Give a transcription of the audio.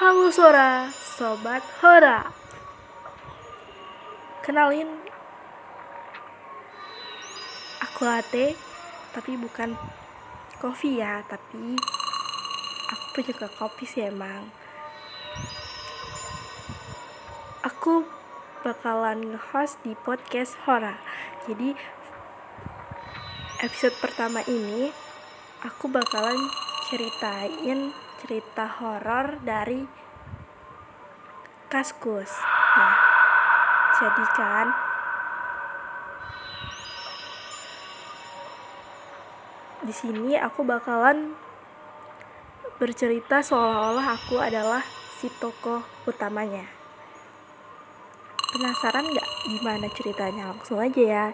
Halo Sora, Sobat Hora. Kenalin Aku latte Tapi bukan kopi ya Tapi Aku penyuka kopi sih emang. Aku bakalan host di podcast Hora. Jadi Episode pertama ini Aku bakalan ceritain cerita horor dari Kaskus. Nah, jadi kan di sini aku bakalan bercerita seolah-olah aku adalah si tokoh utamanya. Penasaran nggak gimana ceritanya? Langsung aja ya.